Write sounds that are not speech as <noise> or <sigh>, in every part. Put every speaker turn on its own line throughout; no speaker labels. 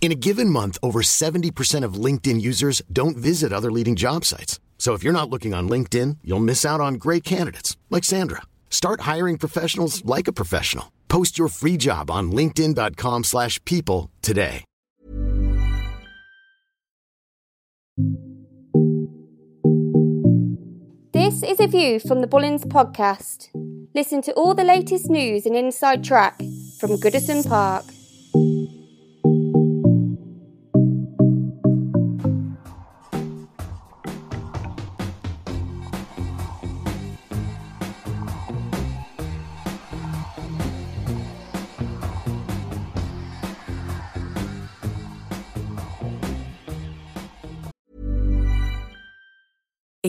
In a given month, over 70% of LinkedIn users don't visit other leading job sites. So if you're not looking on LinkedIn, you'll miss out on great candidates like Sandra. Start hiring professionals like a professional. Post your free job on linkedin.com/people today.
This is a view from the Bullens podcast. Listen to all the latest news and inside track from Goodison Park.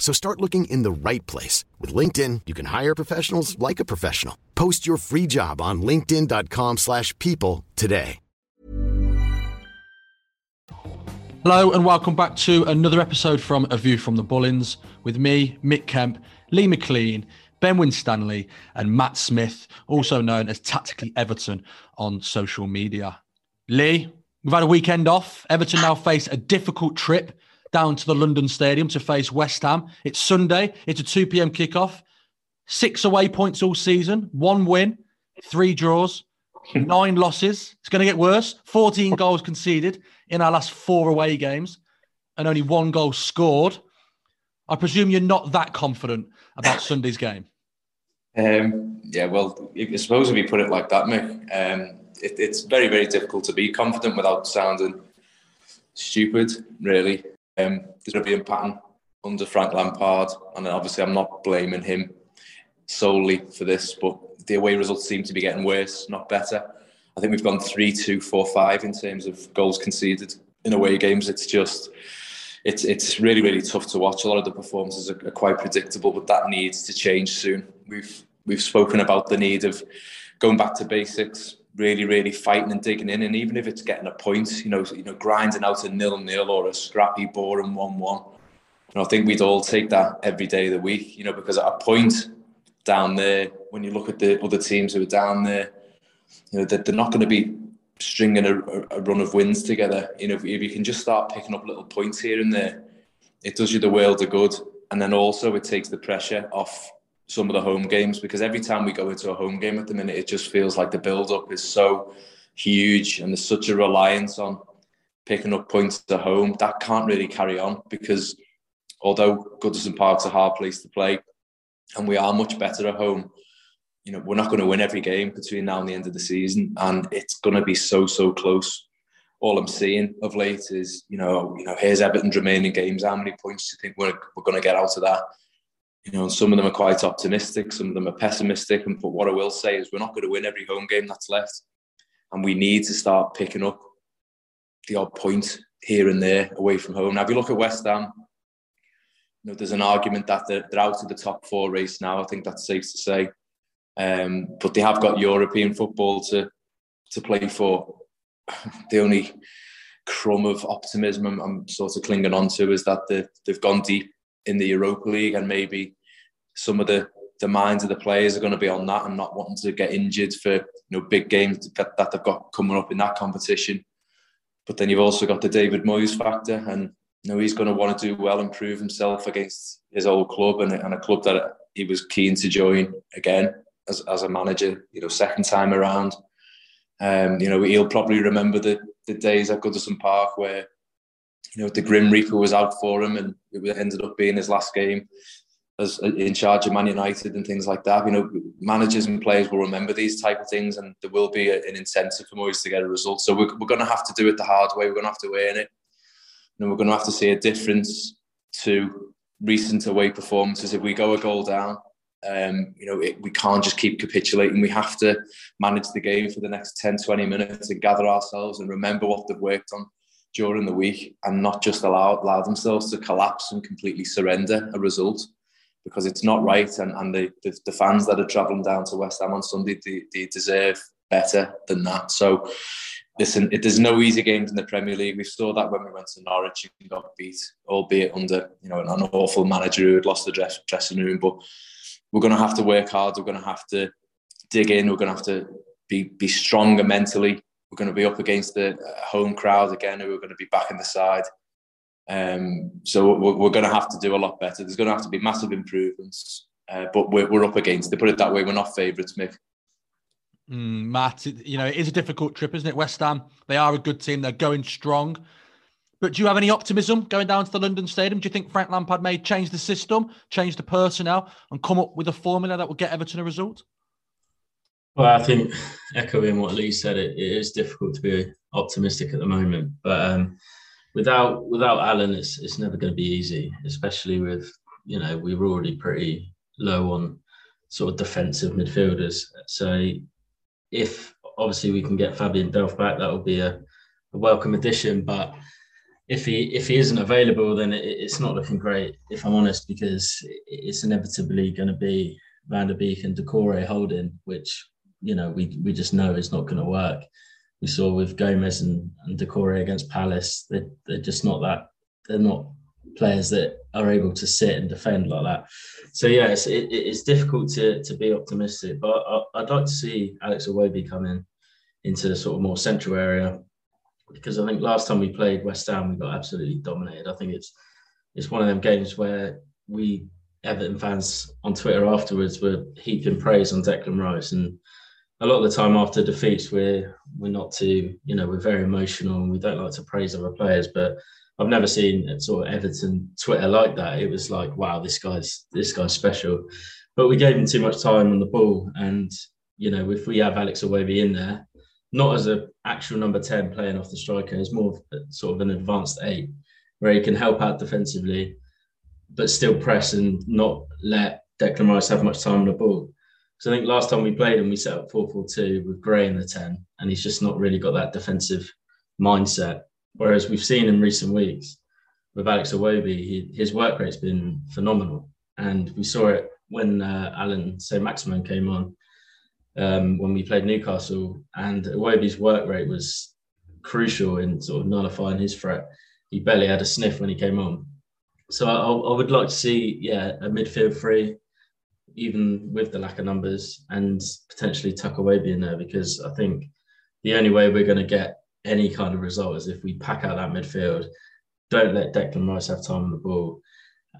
So start looking in the right place. With LinkedIn, you can hire professionals like a professional. Post your free job on linkedin.com/people slash people today.
Hello and welcome back to another episode from A View from the Bullens with me, Mick Kemp, Lee McLean, Ben Winstanley, and Matt Smith, also known as Tactically Everton on social media. Lee, we've had a weekend off. Everton now face a difficult trip down to the London Stadium to face West Ham. It's Sunday. It's a 2 p.m. kickoff. Six away points all season, one win, three draws, <laughs> nine losses. It's going to get worse. 14 goals conceded in our last four away games and only one goal scored. I presume you're not that confident about <laughs> Sunday's game.
Um, yeah, well, I suppose if you put it like that, Mick, um, it, it's very, very difficult to be confident without sounding stupid, really. Um, there's going be a pattern under Frank Lampard, and obviously I'm not blaming him solely for this, but the away results seem to be getting worse, not better. I think we've gone three, two, four, five in terms of goals conceded in away games. It's just, it's it's really really tough to watch. A lot of the performances are, are quite predictable, but that needs to change soon. We've we've spoken about the need of going back to basics, really, really fighting and digging in. And even if it's getting a point, you know, you know, grinding out a nil nil or a scrappy, boring one one. And I think we'd all take that every day of the week, you know, because at a point down there, when you look at the other teams who are down there, you know, they're, they're not going to be stringing a, a, run of wins together. You know, if, if you can just start picking up little points here and there, it does you the world of good. And then also it takes the pressure off some of the home games because every time we go into a home game at the minute, it just feels like the build up is so huge and there's such a reliance on picking up points at home. That can't really carry on because although Goodison Park's a hard place to play and we are much better at home, you know, we're not going to win every game between now and the end of the season. And it's going to be so, so close. All I'm seeing of late is, you know, you know, here's Everton's remaining games. How many points do you think we're, we're going to get out of that? You know, some of them are quite optimistic, some of them are pessimistic. And but what I will say is we're not going to win every home game that's left. And we need to start picking up the odd point here and there away from home. Now, if you look at West Ham, you know, there's an argument that they're, they're out of the top four race now. I think that's safe to say. Um, but they have got European football to to play for. <laughs> The only crumb of optimism I'm, I'm sort of clinging on to is that they, they've gone deep in the Europa League, and maybe some of the the minds of the players are going to be on that and not wanting to get injured for you know big games that, that they've got coming up in that competition. But then you've also got the David Moyes factor, and you know he's going to want to do well and prove himself against his old club and, and a club that he was keen to join again as, as a manager. You know, second time around. Um, you know, he'll probably remember the the days at Goodison Park where you know, the Grim Reaper was out for him, and it ended up being his last game as uh, in charge of Man United and things like that. You know, managers and players will remember these type of things, and there will be an incentive for Moyes to get a result. So we're, we're going to have to do it the hard way. We're going to have to earn it. And we're going to have to see a difference to recent away performances. If we go a goal down, um, you know, it, we can't just keep capitulating. We have to manage the game for the next 10, 20 minutes and gather ourselves and remember what they've worked on during the week and not just allow, allow themselves to collapse and completely surrender a result because it's not right. And, and the, the, the fans that are travelling down to West Ham on Sunday, they, they deserve better than that. So, listen, it, there's no easy games in the Premier League. We saw that when we went to Norwich and got beat, albeit under you know an, an awful manager who had lost the dress, dressing room. But we're going to have to work hard. We're going to have to dig in. We're going to have to be be stronger mentally we're going to be up against the home crowd again, who are going to be back in the side. Um, so we're, we're, going to have to do a lot better. There's going to have to be massive improvements, uh, but we're, we're up against. To put it that way, we're not favourites, Mick.
Mm, Matt, you know it is a difficult trip, isn't it? West Ham, they are a good team. They're going strong. But do you have any optimism going down to the London Stadium? Do you think Frank Lampard may change the system, change the personnel, and come up with a formula that will get Everton a result?
Well, I think echoing what Lee said, it, it is difficult to be optimistic at the moment. But um, without without Allen, it's it's never going to be easy, especially with you know we were already pretty low on sort of defensive midfielders. So if obviously we can get Fabian Delph back, that will be a, a welcome addition. But if he if he isn't available, then it, it's not looking great. If I'm honest, because it's inevitably going to be Van der Beek and Doucouré holding, which you know, we we just know it's not going to work. We saw with Gomes and, and Doucouré against Palace, they they're just not that. They're not players that are able to sit and defend like that. So yes, it, it's difficult to to be optimistic, but I, would like to see Alex Iwobi come in into the sort of more central area because I think last time we played West Ham, we got absolutely dominated. I think it's it's one of them games where we Everton fans on Twitter afterwards were heaping praise on Declan Rice and a lot of the time after defeats, we're we're not too, you know, we're very emotional and we don't like to praise other players. But I've never seen sort of Everton Twitter like that. It was like, wow, this guy's this guy's special. But we gave him too much time on the ball, and you know, if we have Alex Iwobi in there, not as an actual number ten playing off the striker, it's more of sort of an advanced eight, where he can help out defensively, but still press and not let Declan Rice have much time on the ball. So I think last time we played him, we set up 4 4 2 with Gray in the 10, and he's just not really got that defensive mindset. Whereas we've seen in recent weeks with Alex Iwobi, he, his work rate's been phenomenal. And we saw it when uh, Allan Saint-Maximin came on um, when we played Newcastle, and Iwobi's work rate was crucial in sort of nullifying his threat. He barely had a sniff when he came on. So I, I would like to see, yeah, a midfield three, even with the lack of numbers, and potentially tuck away being there because I think the only way we're going to get any kind of result is if we pack out that midfield, don't let Declan Rice have time on the ball,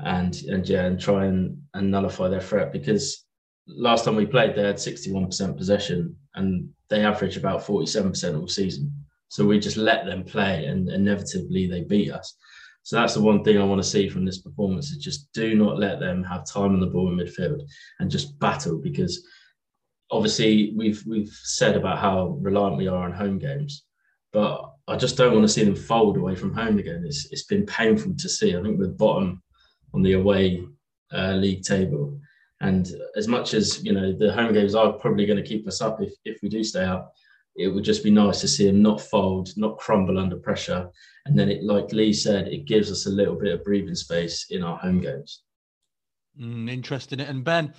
and and yeah, and try and, and nullify their threat because last time we played they had 61% possession and they average about 47% all season. So we just let them play and inevitably they beat us. So that's the one thing I want to see from this performance is just do not let them have time on the ball in midfield and just battle because obviously we've we've said about how reliant we are on home games, but I just don't want to see them fold away from home again. It's it's been painful to see. I think we're bottom on the away uh, league table, and as much as you know the home games are probably going to keep us up if if we do stay up, it would just be nice to see them not fold, not crumble under pressure, and then it, like Lee said, it gives us a little bit of breathing space in our home games.
Mm, interesting. And Ben,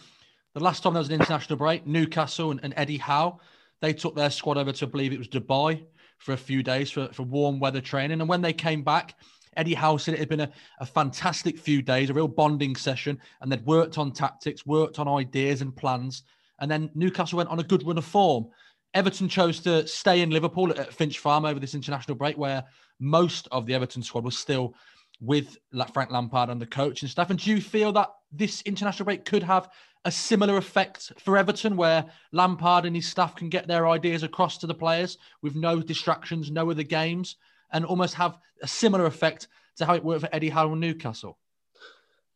the last time there was an international break, Newcastle and, and Eddie Howe, they took their squad over to, I believe it was Dubai for a few days for, for warm weather training. And when they came back, Eddie Howe said it had been a, a fantastic few days, a real bonding session, and they'd worked on tactics, worked on ideas and plans. And then Newcastle went on a good run of form. Everton chose to stay in Liverpool at Finch Farm over this international break, where most of the Everton squad was still with Frank Lampard and the coach and stuff. And do you feel that this international break could have a similar effect for Everton, where Lampard and his staff can get their ideas across to the players with no distractions, no other games, and almost have a similar effect to how it worked for Eddie Howe and Newcastle?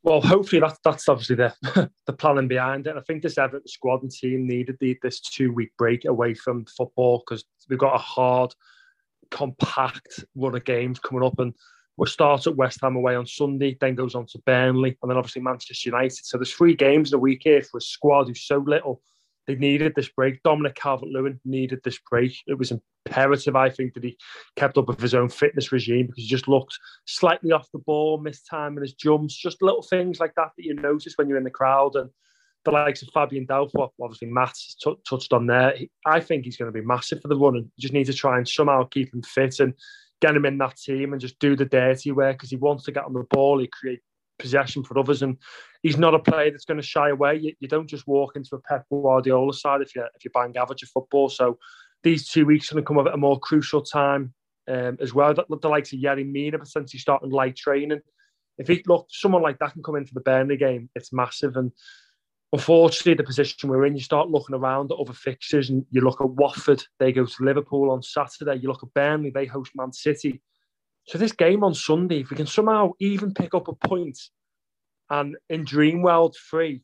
Well, hopefully that's that's obviously the <laughs> the planning behind it. I think this Everton squad and team needed the, this two week break away from football because we've got a hard, compact run of games coming up, and we start at West Ham away on Sunday, then goes on to Burnley, and then obviously Manchester United. So there's three games in a week here for a squad who's so little. They needed this break. Dominic Calvert-Lewin needed this break. It was imperative, I think, that he kept up with his own fitness regime because he just looked slightly off the ball, missed time in his jumps, just little things like that that you notice when you're in the crowd. And the likes of Fabian Delph, obviously Matt t- touched on there. I think he's going to be massive for the run and just need to try and somehow keep him fit and get him in that team and just do the dirty work because he wants to get on the ball. He create possession for others, and he's not a player that's going to shy away. You, you don't just walk into a Pep Guardiola side if you if you bang average football. So these two weeks are going to come at a more crucial time um, as well. The, the likes of Yerry Mina potentially starting light training. If he look, someone like that can come into the Burnley game, it's massive. And unfortunately, the position we're in, you start looking around at other fixtures, and you look at Watford, they go to Liverpool on Saturday. You look at Burnley, they host Man City. So this game on Sunday, if we can somehow even pick up a point and in Dreamworld free,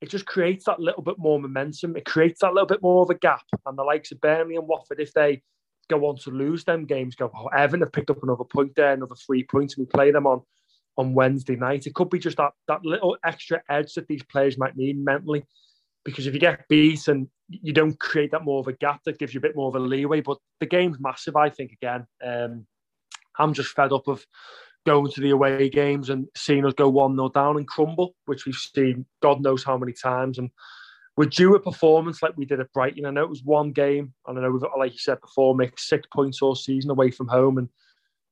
it just creates that little bit more momentum. It creates that little bit more of a gap. And the likes of Burnley and Watford, if they go on to lose them games, go, oh, Evan have picked up another point there, another three points, and we play them on on Wednesday night. It could be just that that little extra edge that these players might need mentally. Because if you get beat and you don't create that more of a gap, that gives you a bit more of a leeway. But the game's massive, I think, again. Um, I'm just fed up of going to the away games and seeing us go 1 0 down and crumble, which we've seen God knows how many times. And we're due a performance like we did at Brighton. I know it was one game, and I know we've like you said before, make six points all season away from home. And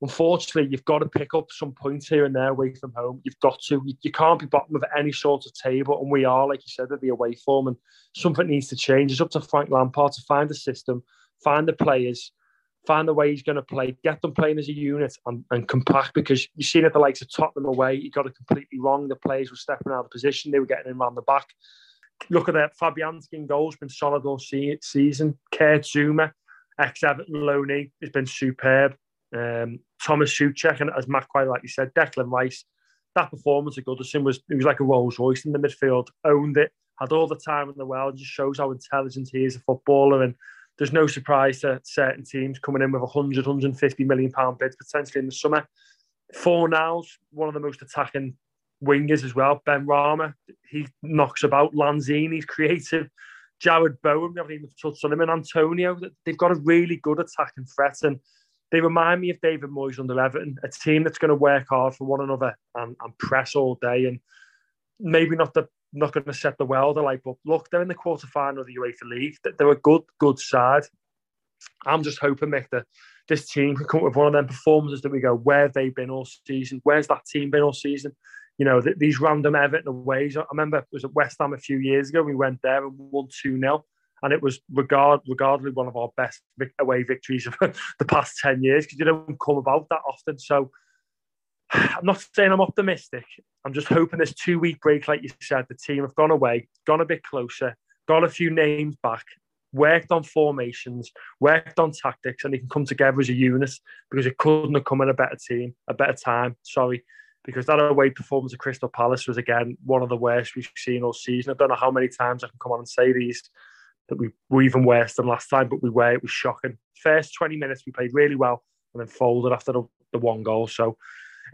unfortunately, you've got to pick up some points here and there away from home. You've got to. You, you can't be bottom of any sort of table. And we are, like you said, at the away form. And something needs to change. It's up to Frank Lampard to find a system, find the players find the way he's going to play, get them playing as a unit and, and compact because you've seen at the likes of Tottenham away, he got it completely wrong. The players were stepping out of position, they were getting in around the back. Look at that. Fabianski in goals, been solid all season. Kurt Zouma, ex Everton loanee, has been superb. Um, Thomas Soucek, and as Matt quite rightly said, Declan Rice, that performance at Goodison was it was like a Rolls Royce in the midfield, owned it, had all the time in the world, just shows how intelligent he is a footballer. And there's no surprise to certain teams coming in with 100, 150 million pound bids potentially in the summer. Fornals, one of the most attacking wingers as well. Benrahma, he knocks about. Lanzini's creative. Jarrod Bowen, we haven't even touched on him, and Antonio. They've got a really good attacking threat, and they remind me of David Moyes under Everton, a team that's going to work hard for one another and, and press all day, and maybe not the not going to set the world alight. But look, they're in the quarter final of the UEFA League. They're a good, good side. I'm just hoping, Mick, that this team can come up with one of them performances that we go, where have they been all season? Where's that team been all season? You know, th- these random Everton ways. I remember it was at West Ham a few years ago. We went there and won 2 0. And it was regard regardless one of our best away victories of <laughs> the past 10 years because you don't come about that often. So I'm not saying I'm optimistic. I'm just hoping this two week break, like you said, the team have gone away, gone a bit closer, got a few names back, worked on formations, worked on tactics, and they can come together as a unit because it couldn't have come in a better team, a better time. Sorry, because that away performance of Crystal Palace was again one of the worst we've seen all season. I don't know how many times I can come on and say these that we were even worse than last time, but we were. It was shocking. First 20 minutes we played really well and then folded after the, the one goal. So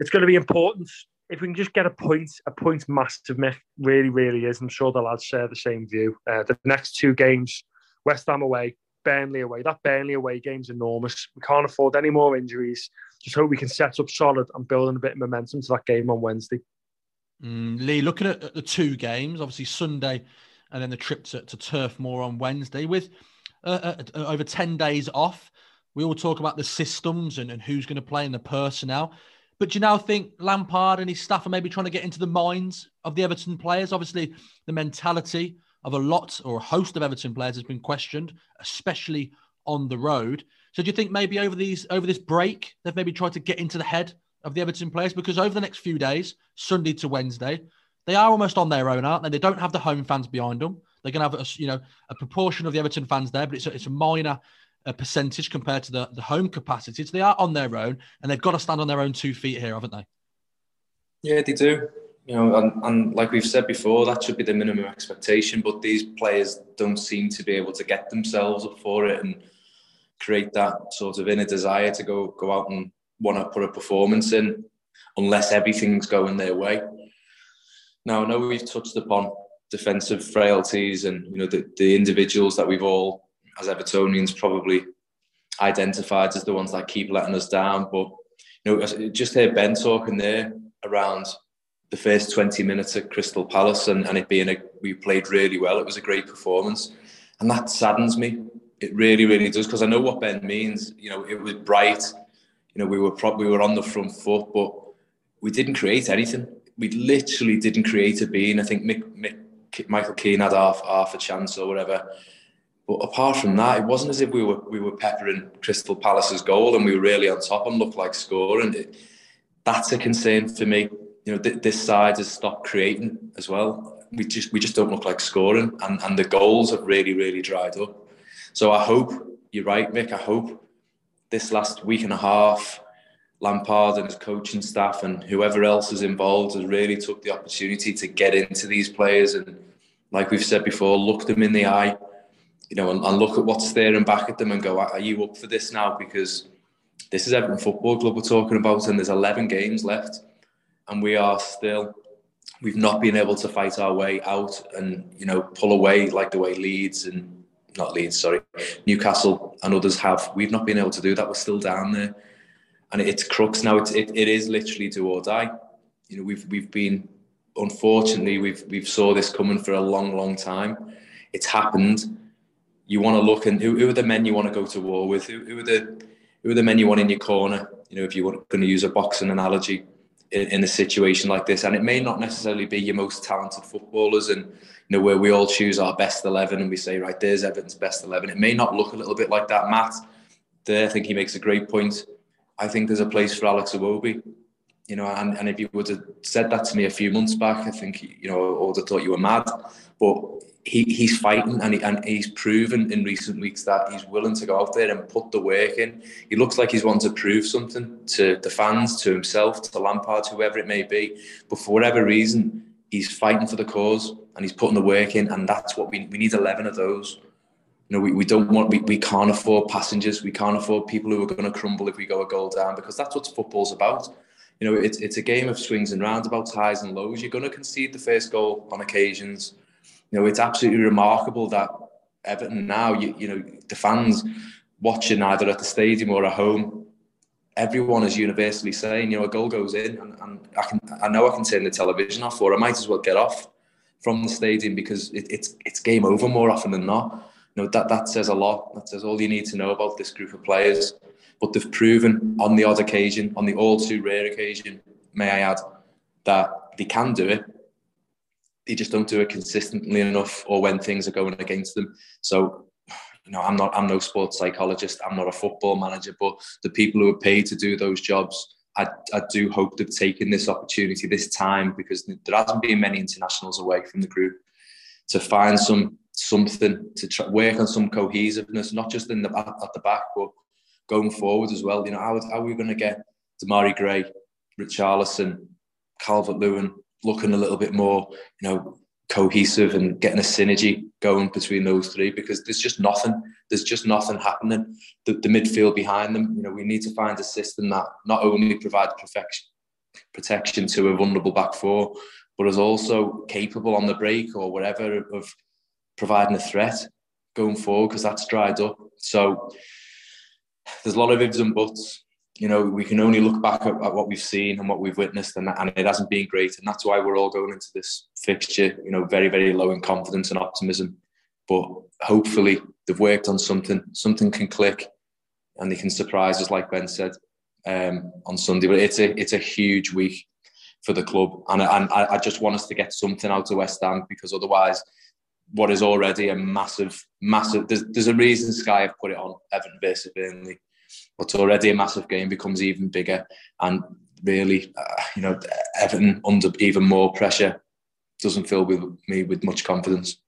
it's going to be important if we can just get a point, a point massive, really, really is. I'm sure the lads share the same view. Uh, the next two games West Ham away, Burnley away. That Burnley away game's enormous. We can't afford any more injuries. Just hope we can set up solid and building a bit of momentum to that game on Wednesday.
Mm, Lee, looking at the two games, obviously Sunday and then the trip to, to Turf Moor on Wednesday, with uh, uh, uh over 10 days off, we all talk about the systems and, and who's going to play and the personnel. But do you now think Lampard and his staff are maybe trying to get into the minds of the Everton players? Obviously, the mentality of a lot or a host of Everton players has been questioned, especially on the road. So do you think maybe over these over this break they've maybe tried to get into the head of the Everton players because over the next few days, Sunday to Wednesday, they are almost on their own, aren't they? They don't have the home fans behind them. They're going to have a, you know a proportion of the Everton fans there, but it's a, it's a minor a percentage compared to the, the home capacity. So they are on their own and they've got to stand on their own two feet here, haven't they?
Yeah, they do you know, and, and like we've said before, that should be the minimum expectation. But these players don't seem to be able to get themselves up for it and create that sort of inner desire to go go out and want to put a performance in, unless everything's going their way. Now, I know we've touched upon defensive frailties and you know the, the individuals that we've all, as Evertonians, probably identified as the ones that keep letting us down. But you know, just hear Ben talking there around the first 20 minutes at Crystal Palace and, and it being a, we played really well. It was a great performance. And that saddens me. It really, really does. Because I know what Ben means. You know, it was bright. You know, we were probably we were on the front foot, but we didn't create anything. We literally didn't create a bean. I think Mick, Mick, Michael Keane had half, half a chance or whatever. But apart from that, it wasn't as if we were we were peppering Crystal Palace's goal and we were really on top and looked like scoring. It, that's a concern for me you know, th- this side has stopped creating as well. We just we just don't look like scoring, and and the goals have really really dried up. So I hope you're right, Mick. I hope this last week and a half, Lampard and his coaching staff and whoever else is involved has really took the opportunity to get into these players and, like we've said before, look them in the eye, you know, and, and look at what's there and back at them and go, are you up for this now? Because this is Everton Football Club we're talking about, and there's 11 games left and we are still we've not been able to fight our way out and you know pull away like the way Leeds and not Leeds, sorry, Newcastle and others have. We've not been able to do that. We're still down there, and it's crux now. It's, it, it is literally do or die. You know, we've we've been unfortunately we've we've saw this coming for a long, long time. It's happened. You want to look and who, who are the men you want to go to war with? Who, who are the who are the men you want in your corner? You know, if you're going to use a boxing analogy, in, in, a situation like this. And it may not necessarily be your most talented footballers and, you know, where we all choose our best 11 and we say, right, there's Everton's best 11. It may not look a little bit like that. Matt, there, I think he makes a great point. I think there's a place for Alex Iwobi. You know, and, and if you would have said that to me a few months back, I think, you know, I would have thought you were mad. But he, he's fighting and, he, and he's proven in recent weeks that he's willing to go out there and put the work in. He looks like he's wanting to prove something to the fans, to himself, to Lampard, whoever it may be. But for whatever reason, he's fighting for the cause and he's putting the work in. And that's what we, we need 11 of those. You know, we, we don't want, we, we can't afford passengers. We can't afford people who are going to crumble if we go a goal down because that's what football's about. You know, it's, it's a game of swings and roundabouts, highs and lows. You're going to concede the first goal on occasions you know, it's absolutely remarkable that Everton now, you, you know, the fans watching either at the stadium or at home, everyone is universally saying, you know, a goal goes in, and, and I can, I know I can turn the television off, or I might as well get off, from the stadium because it, it's it's game over more often than not. You know that that says a lot. That says all you need to know about this group of players. But they've proven on the odd occasion, on the all too rare occasion, may I add, that they can do it. They just don't do it consistently enough, or when things are going against them. So you know, I'm not, I'm no sports psychologist. I'm not a football manager, but the people who are paid to do those jobs, I, I do hope they've taken this opportunity, this time, because there hasn't been many internationals away from the group, to find some something to try, work on some cohesiveness, not just in the at the back, but going forward as well. You know, how, how are we going to get Demarai Gray, Richarlison, Calvert Lewin looking a little bit more, you know, cohesive and getting a synergy going between those three because there's just nothing. There's just nothing happening. The, the midfield behind them, you know, we need to find a system that not only provides perfection, protection to a vulnerable back four, but is also capable on the break or whatever of providing a threat going forward because that's dried up. So there's a lot of ifs and buts you know, we can only look back at, at, what we've seen and what we've witnessed, and, and it hasn't been great. And that's why we're all going into this fixture, you know, very, very low in confidence and optimism. But hopefully, they've worked on something. Something can click, and they can surprise us, like Ben said um, on Sunday. But it's a it's a huge week for the club, and, and I, I just want us to get something out of West Ham because otherwise, what is already a massive, massive. There's, there's a reason Sky have put it on Everton versus Burnley what's already a massive game becomes even bigger. And really, uh, you know, Everton under even more pressure doesn't fill with me with much confidence.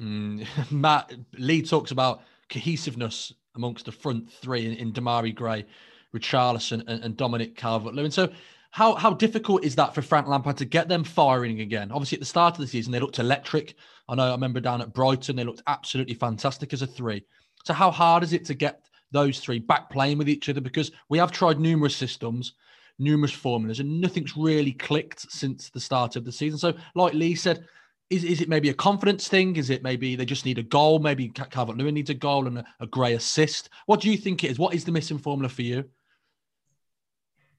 Mm, <laughs> Matt Lee talks about cohesiveness amongst the front three in, in Demarai Gray, Richarlison, and, and Dominic Calvert-Lewin. So, how how difficult is that for Frank Lampard to get them firing again? Obviously, at the start of the season, they looked electric. I know I remember down at Brighton, they looked absolutely fantastic as a three. So, how hard is it to get those three back playing with each other because we have tried numerous systems, numerous formulas, and nothing's really clicked since the start of the season. So, like Lee said, is, is it maybe a confidence thing? Is it maybe they just need a goal? Maybe Calvert Lewin needs a goal and a, a Gray assist. What do you think it is? What is the missing formula for you?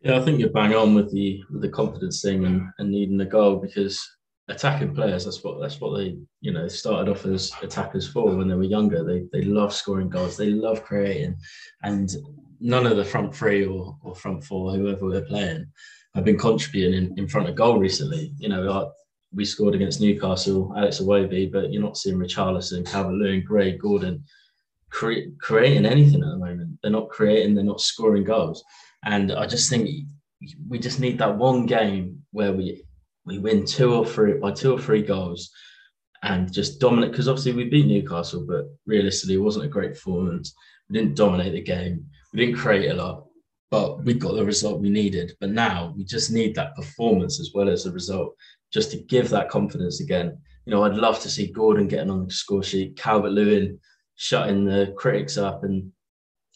Yeah, I think you're bang on with the with the confidence thing and, and needing a goal because attacking players. That's what that's what they you know started off as attackers for when they were younger. They they love scoring goals. They love creating, and none of the front three or, or front four, whoever we're playing, have been contributing in, in front of goal recently. You know, like we scored against Newcastle, Alex Iwobi, but you're not seeing Richarlison, Calvert-Lewin, Gray, Gordon cre- creating anything at the moment. They're not creating. They're not scoring goals, and I just think we just need that one game where we we win two or three by two or three goals and just dominate because obviously we beat Newcastle, but realistically it wasn't a great performance. We didn't dominate the game. We didn't create a lot, but we got the result we needed. But now we just need that performance as well as the result, just to give that confidence again. You know, I'd love to see Gordon getting on the score sheet, Calvert Lewin shutting the critics up and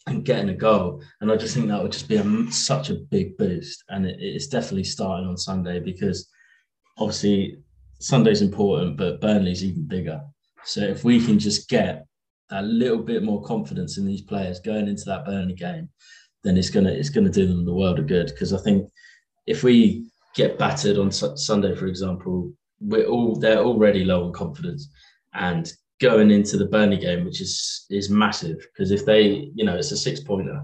and getting a goal. And I just think that would just be a, such a big boost. And it, it's definitely starting on Sunday because obviously Sunday's important, but Burnley's even bigger. So if we can just get a little bit more confidence in these players going into that Burnley game, then it's gonna it's gonna do them the world of good. Because I think if we get battered on Sunday, for example, we're all they're already low on confidence, and going into the Burnley game, which is is massive. Because if they, you know, it's a six pointer,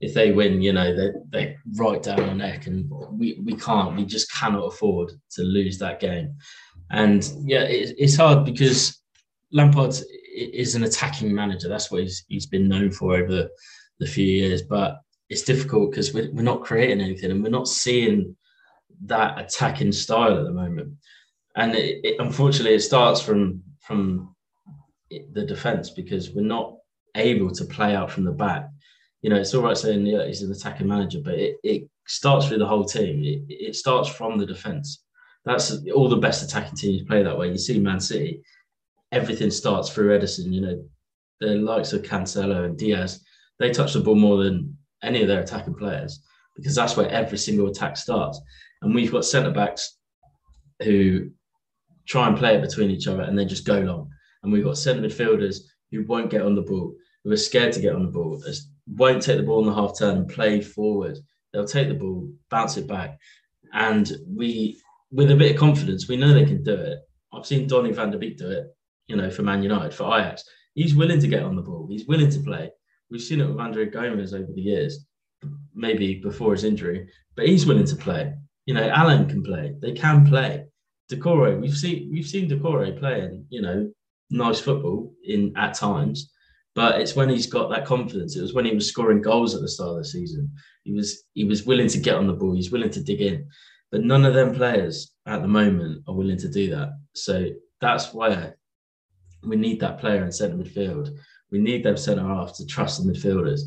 if they win, you know, they they right down our neck, and we we can't, we just cannot afford to lose that game. And yeah, it, it's hard because Lampard is an attacking manager. That's what he's he's been known for over the, the few years. But it's difficult because we're, we're not creating anything, and we're not seeing that attacking style at the moment. And it, it, unfortunately, it starts from from the defense because we're not able to play out from the back you know, it's all right saying yeah, he's an attacking manager, but it, it starts through the whole team. It, it starts from the defence. That's all the best attacking teams play that way. You see Man City, everything starts through Ederson. You know, the likes of Cancelo and Dias, they touch the ball more than any of their attacking players because that's where every single attack starts. And we've got centre backs who try and play it between each other and then just go long. And we've got centre midfielders who won't get on the ball, who are scared to get on the ball won't take the ball in the half turn and play forward. They'll take the ball, bounce it back, and we with a bit of confidence, we know they can do it. I've seen Donny van der Beek do it, you know, for Man United, for Ajax. He's willing to get on the ball. He's willing to play. We've seen it with Andre Gomes over the years, maybe before his injury, but he's willing to play. You know, Allan can play. They can play. Doucouré, we've seen we've seen Doucouré playing, you know, nice football in at times, but it's when he's got that confidence. It was when he was scoring goals at the start of the season. He was he was willing to get on the ball. He's willing to dig in. But none of them players at the moment are willing to do that. So that's why we need that player in centre midfield. We need them centre half to trust the midfielders.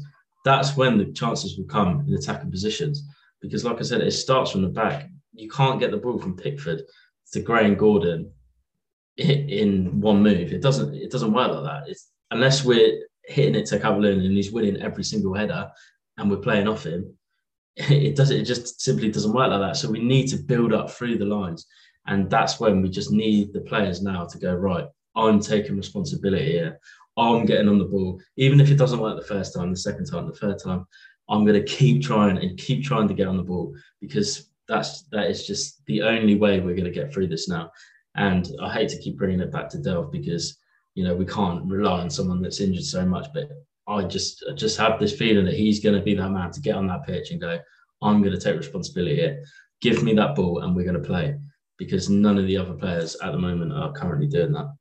That's when the chances will come in attacking positions. Because, like I said, it starts from the back. You can't get the ball from Pickford to Gray and Gordon in one move. It doesn't. It doesn't work like that. It's unless we're hitting it to Calvert and he's winning every single header, and we're playing off him. <laughs> It doesn't. It just simply doesn't work like that. So we need to build up through the lines, and that's when we just need the players now to go right. I'm taking responsibility here. I'm getting on the ball, even if it doesn't work the first time, the second time, the third time. I'm going to keep trying and keep trying to get on the ball because that's that is just the only way we're going to get through this now. And I hate to keep bringing it back to Delph because you know we can't rely on someone that's injured so much. But I just I just have this feeling that he's going to be that man to get on that pitch and go, I'm going to take responsibility here. Give me that ball and we're going to play because none of the other players at the moment are currently doing that.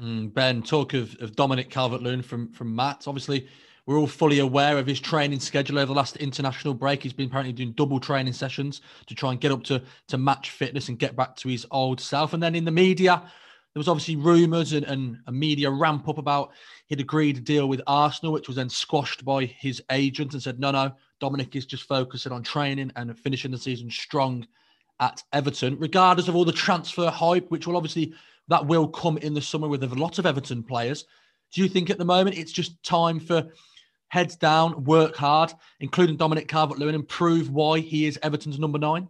Mm, ben, talk of, of Dominic Calvert-Lewin from from Matt. Obviously, we're all fully aware of his training schedule over the last international break. He's been apparently doing double training sessions to try and get up to, to match fitness and get back to his old self. And then in the media, there was obviously rumours and, and a media ramp up about he'd agreed a deal with Arsenal, which was then squashed by his agent and said, no, no, Dominic is just focusing on training and finishing the season strong at Everton, regardless of all the transfer hype, which will obviously that will come in the summer with a lot of Everton players. Do you think at the moment it's just time for heads down, work hard, including Dominic Calvert Lewin, and prove why he is Everton's number nine?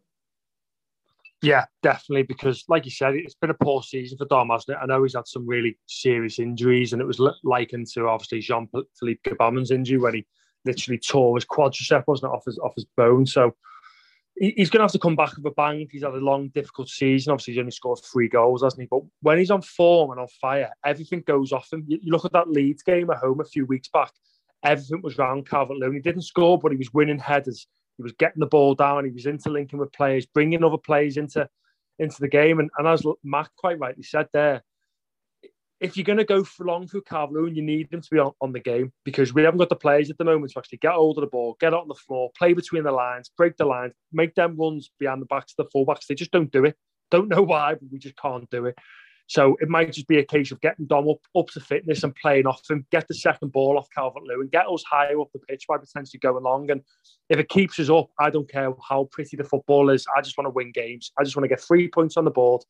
Yeah, definitely. Because, like you said, it's been a poor season for Dom, hasn't it? I know he's had some really serious injuries, and it was likened to obviously Jean Philippe Gbamin's injury when he literally tore his quadricep, wasn't it, off his off his bone. So he's going to have to come back with a bang. He's had a long, difficult season. Obviously, he's only scored three goals, hasn't he? But when he's on form and on fire, everything goes off him. You look at that Leeds game at home a few weeks back everything was round Calvert Lewin. He didn't score, but he was winning headers. He was getting the ball down. He was interlinking with players, bringing other players into into the game. And, and as Matt quite rightly said there, if you're going to go for long through Calvert Lewin, you need him to be on, on the game because we haven't got the players at the moment to actually get hold of the ball, get on the floor, play between the lines, break the lines, make them runs behind the backs of the fullbacks. They just don't do it. Don't know why, but we just can't do it. So it might just be a case of getting Dom up, up to fitness and playing off him, get the second ball off Calvert Lewin, get us higher up the pitch by potentially going long. And if it keeps us up, I don't care how pretty the football is. I just want to win games. I just want to get three points on the board,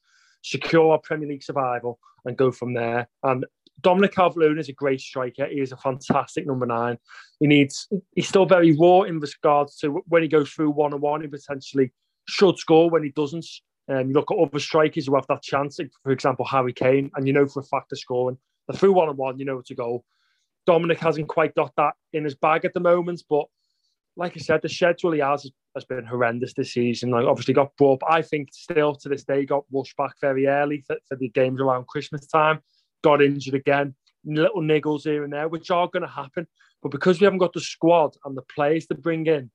secure our Premier League survival, and go from there. And Dominic Calvert-Lewin is a great striker. He is a fantastic number nine. He needs. He's still very raw in regards to when he goes through one on one. He potentially should score when he doesn't. Um, you look at other strikers who have that chance, for example, Harry Kane, and you know for a fact they're scoring. They're through one on one, you know it's a goal. Dominic hasn't quite got that in his bag at the moment, but like I said, the schedule he has has been horrendous this season. Like obviously got brought, I think still to this day got rushed back very early for, for the games around Christmas time. Got injured again, little niggles here and there, which are going to happen. But because we haven't got the squad and the players to bring in,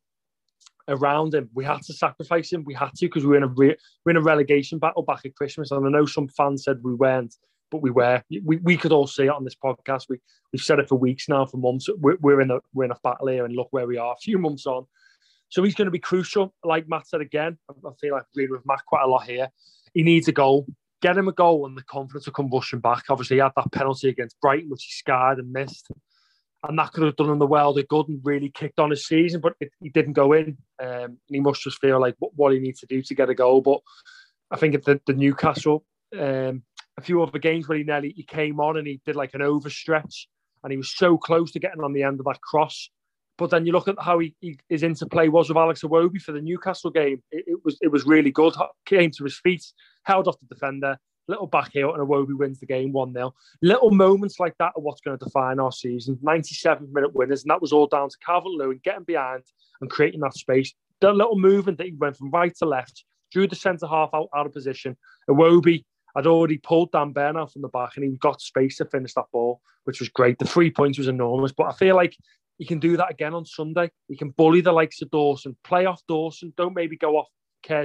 around him. We had to sacrifice him. We had to because we were in a re- we're in a relegation battle back at Christmas, and I know some fans said we weren't, but we were. We, we could all see it on this podcast. We we've said it for weeks now, for months. We're, we're in a we're in a battle here, and look where we are. A few months on, so he's going to be crucial. Like Matt said again, I feel like agreeing with Matt quite a lot here. He needs a goal. Get him a goal, and the confidence will come rushing back. Obviously, he had that penalty against Brighton, which he scarred and missed and that could have done him the world of good and really kicked on his season, but it, he didn't go in. Um, and he must just feel like what, what, he needs to do to get a goal. But I think at the, the Newcastle, um, a few other games where he nearly he came on and he did like an overstretch, and he was so close to getting on the end of that cross. But then you look at how he, he his interplay was with Alex Iwobi for the Newcastle game. It, it was it was really good. Came to his feet, held off the defender, little back heel, and Iwobi wins the game 1 0. Little moments like that are what's going to define our season. 97 minute winners, and that was all down to Calvert Lewin getting behind and creating that space. That little movement that he went from right to left drew the centre half out, out of position. Iwobi had already pulled Dan Burn out from the back and he got space to finish that ball, which was great. The three points was enormous, but I feel like he can do that again on Sunday. He can bully the likes of Dawson, play off Dawson. Don't maybe go off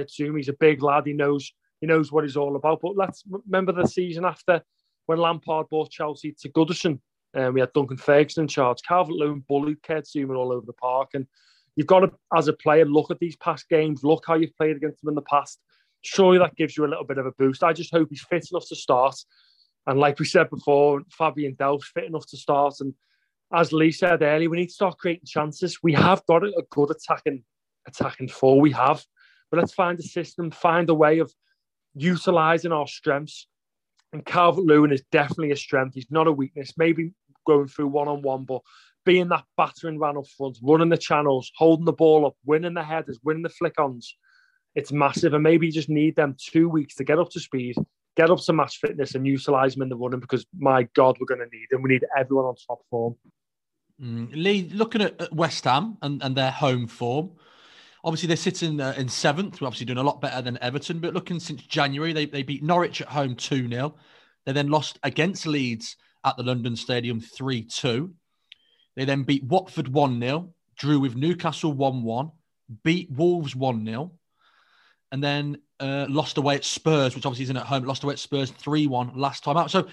Zoom. He's a big lad. He knows he knows what he's all about. But let's remember the season after when Lampard bought Chelsea to Goodison. And we had Duncan Ferguson in charge. Calvert Lewin bullied Kurt Zouma all over the park. And you've got to, as a player, look at these past games, look how you've played against them in the past. Surely that gives you a little bit of a boost. I just hope he's fit enough to start. And like we said before, Fabian Delph's fit enough to start. And as Lee said earlier, we need to start creating chances. We have got a good attacking attacking four. We have. But let's find a system, find a way of utilising our strengths. And Calvert Lewin is definitely a strength. He's not a weakness. Maybe going through one on one, but being that battering ran up front, running the channels, holding the ball up, winning the headers, winning the flick ons, it's massive. And maybe you just need them two weeks to get up to speed, get up to match fitness, and utilise them in the running because my God, we're going to need them. We need everyone on top form.
Mm. Lee, looking at West Ham and, and their home form, obviously they're sitting uh, in seventh. We're obviously doing a lot better than Everton, but looking since January, they, they beat Norwich at home 2 0. They then lost against Leeds at the London Stadium 3 2. They then beat Watford 1 0, drew with Newcastle 1 1, beat Wolves 1 0, and then uh, lost away at Spurs, which obviously isn't at home, lost away at Spurs 3 1 last time out. So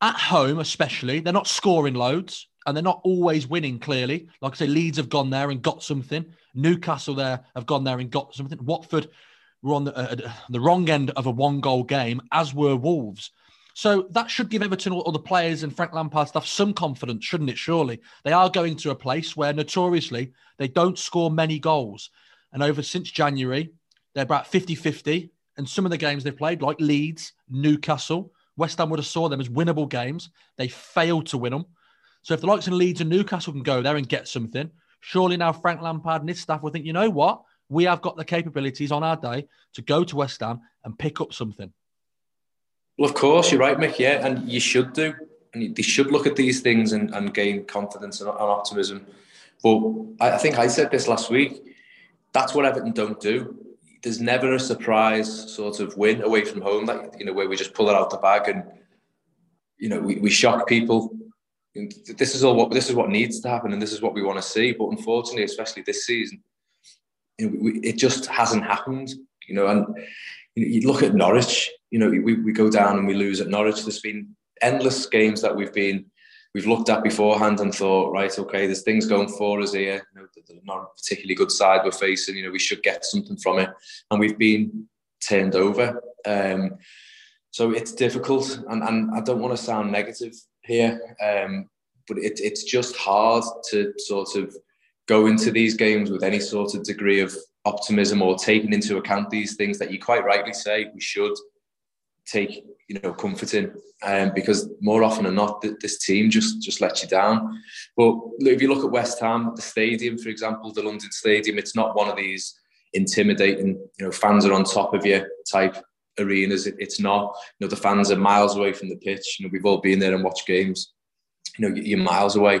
at home, especially, they're not scoring loads and they're not always winning, clearly. Like I say, Leeds have gone there and got something. Newcastle there have gone there and got something. Watford were on the, uh, the wrong end of a one goal game, as were Wolves. So that should give Everton or the players and Frank Lampard stuff some confidence, shouldn't it? Surely they are going to a place where notoriously they don't score many goals. And over since January, they're about 50 50. And some of the games they've played, like Leeds, Newcastle, West Ham would have saw them as winnable games. They failed to win them. So if the likes of Leeds and Newcastle can go there and get something, surely now Frank Lampard and his staff will think, you know what? We have got the capabilities on our day to go to West Ham and pick up something.
Well, of course, you're right, Mick. Yeah, and you should do. And they should look at these things and, and gain confidence and, and optimism. But I, I think I said this last week. That's what Everton don't do. There's never a surprise sort of win away from home, that you know, where we just pull it out the bag and you know we, we shock people. This is all what this is what needs to happen, and this is what we want to see. But unfortunately, especially this season, you know, we, it just hasn't happened. You know, and you, know, you look at Norwich you know, we, we go down and we lose at Norwich. There's been endless games that we've been we've looked at beforehand and thought, right, okay, there's things going for us here. You know, not a particularly good side we're facing. You know, we should get something from it, and we've been turned over. Um, so it's difficult, and, and I don't want to sound negative here, um, but it, it's just hard to sort of go into these games with any sort of degree of optimism or taking into account these things that you quite rightly say we should take you know comfort in um, because more often than not this team just just lets you down. But if you look at West Ham the stadium for example the London Stadium it's not one of these intimidating you know fans are on top of you type arenas it, it's not you know the fans are miles away from the pitch you know we've all been there and watched games you know you're miles away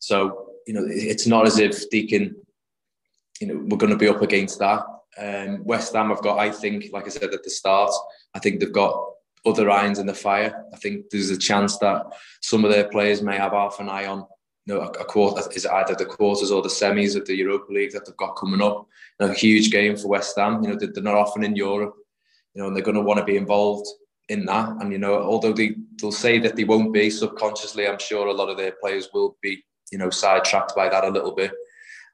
so you know it's not as if can you know we're going to be up against that um, West Ham have got, I think, like I said at the start, I think they've got other irons in the fire. I think there's a chance that some of their players may have half an eye on you know, a, a quarter is either the quarters or the semis of the Europa League that they've got coming up. You know, a huge game for West Ham. You know, they're not often in Europe. You know, and they're going to want to be involved in that. And you know, although they they'll say that they won't be subconsciously, I'm sure a lot of their players will be. You know, sidetracked by that a little bit.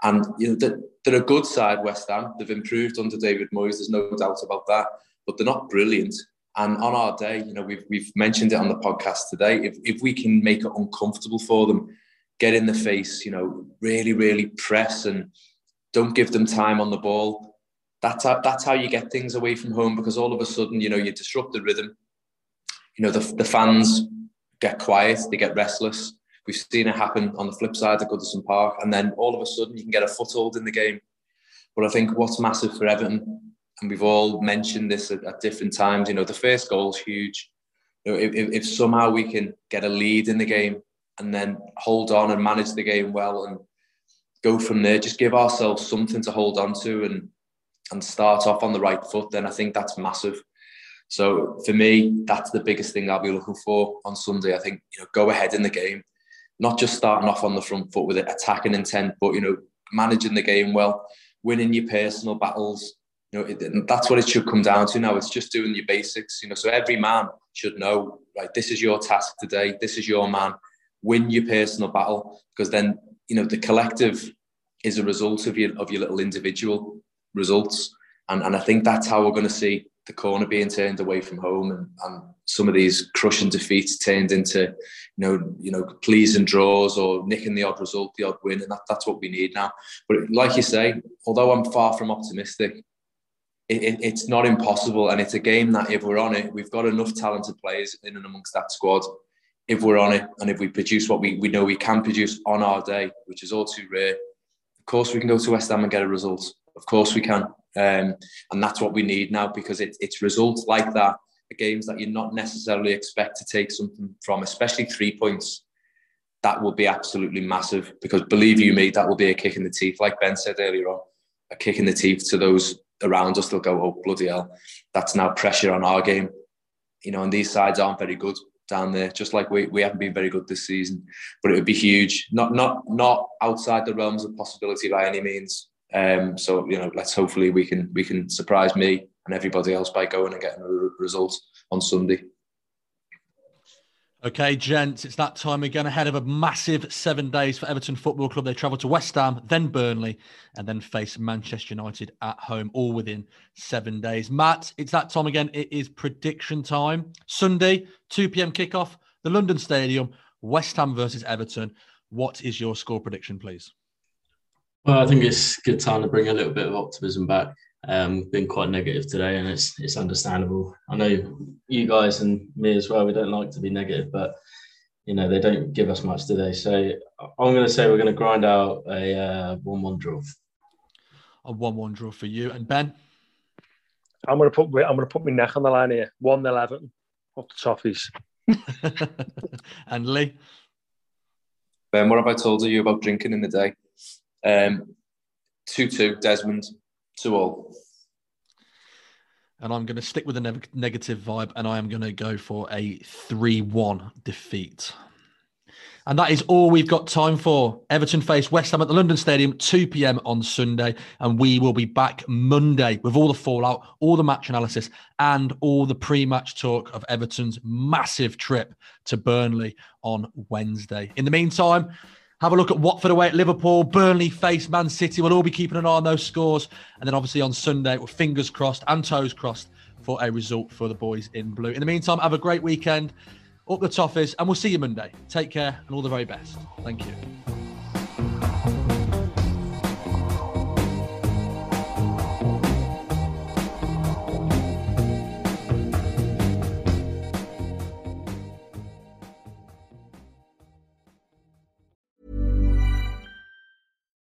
And you know, they're, they're a good side, West Ham. They've improved under David Moyes. There's no doubt about that. But they're not brilliant. And on our day, you know, we've we've mentioned it on the podcast today. If if we can make it uncomfortable for them, get in the face, you know, really, really press and don't give them time on the ball. That's how, that's how you get things away from home because all of a sudden, you know, you disrupt the rhythm. You know, the, the fans get quiet, they get restless. We've seen it happen on the flip side at Goodison Park, and then all of a sudden you can get a foothold in the game. But I think what's massive for Everton, and we've all mentioned this at, at different times, you know, the first goal is huge. You know, if, if somehow we can get a lead in the game and then hold on and manage the game well and go from there, just give ourselves something to hold on to and and start off on the right foot, then I think that's massive. So for me, that's the biggest thing I'll be looking for on Sunday. I think you know go ahead in the game, not just starting off on the front foot with attacking intent, but you know managing the game well, winning your personal battles. You know it, that's what it should come down to now. It's just doing your basics. You know, so every man should know right. This is your task today. This is your man. Win your personal battle because then you know the collective is a result of your of your little individual results. And, and I think that's how we're going to see the corner being turned away from home and, and some of these crushing defeats turned into, you know, you know, pleasing draws or nicking the odd result, the odd win. And that, that's what we need now. But like you say, although I'm far from optimistic, it, it, it's not impossible. And it's a game that if we're on it, we've got enough talented players in and amongst that squad. If we're on it and if we produce what we, we know we can produce on our day, which is all too rare, of course we can go to West Ham and get a result. Of course we can. Um, and that's what we need now because it, it's results like that, the games that you're not necessarily expect to take something from, especially three points, that will be absolutely massive because believe you me, that will be a kick in the teeth. Like Ben said earlier on, a kick in the teeth to those around us. They'll go, oh, bloody hell, that's now pressure on our game. You know, and these sides aren't very good down there, just like we, we haven't been very good this season. But it would be huge, not not not outside the realms of possibility by any means. Um, so you know, let's hopefully we can we can surprise me and everybody else by going and getting a result on Sunday.
Okay, gents, it's that time again ahead of a massive seven days for Everton Football Club. They travel to West Ham, then Burnley, and then face Manchester United at home, all within seven days. Matt, it's that time again. It is prediction time. Sunday, 2 p.m. kickoff, the London Stadium, West Ham versus Everton. What is your score prediction, please?
Well, I think it's a good time to bring a little bit of optimism back. Um, we've been quite negative today, and it's it's understandable. I know you guys and me as well. We don't like to be negative, but you know they don't give us much, do they? So I'm going to say we're going to grind out a uh, one-one draw.
A one-one draw for you and Ben.
I'm going to put I'm going to put my neck on the line here. One eleven up the toffees. <laughs>
and Lee.
Ben, what have I told you about drinking in the day? Um, 2 2, Desmond, 2 all.
And I'm going to stick with a ne- negative vibe and I am going to go for a 3 1 defeat. And that is all we've got time for. Everton face West Ham at the London Stadium, 2 p.m. on Sunday. And we will be back Monday with all the fallout, all the match analysis, and all the pre match talk of Everton's massive trip to Burnley on Wednesday. In the meantime, have a look at Watford away at Liverpool, Burnley face Man City. We'll all be keeping an eye on those scores. And then obviously on Sunday, with fingers crossed and toes crossed for a result for the boys in blue. In the meantime, have a great weekend. Up the toffees, and we'll see you Monday. Take care and all the very best. Thank you.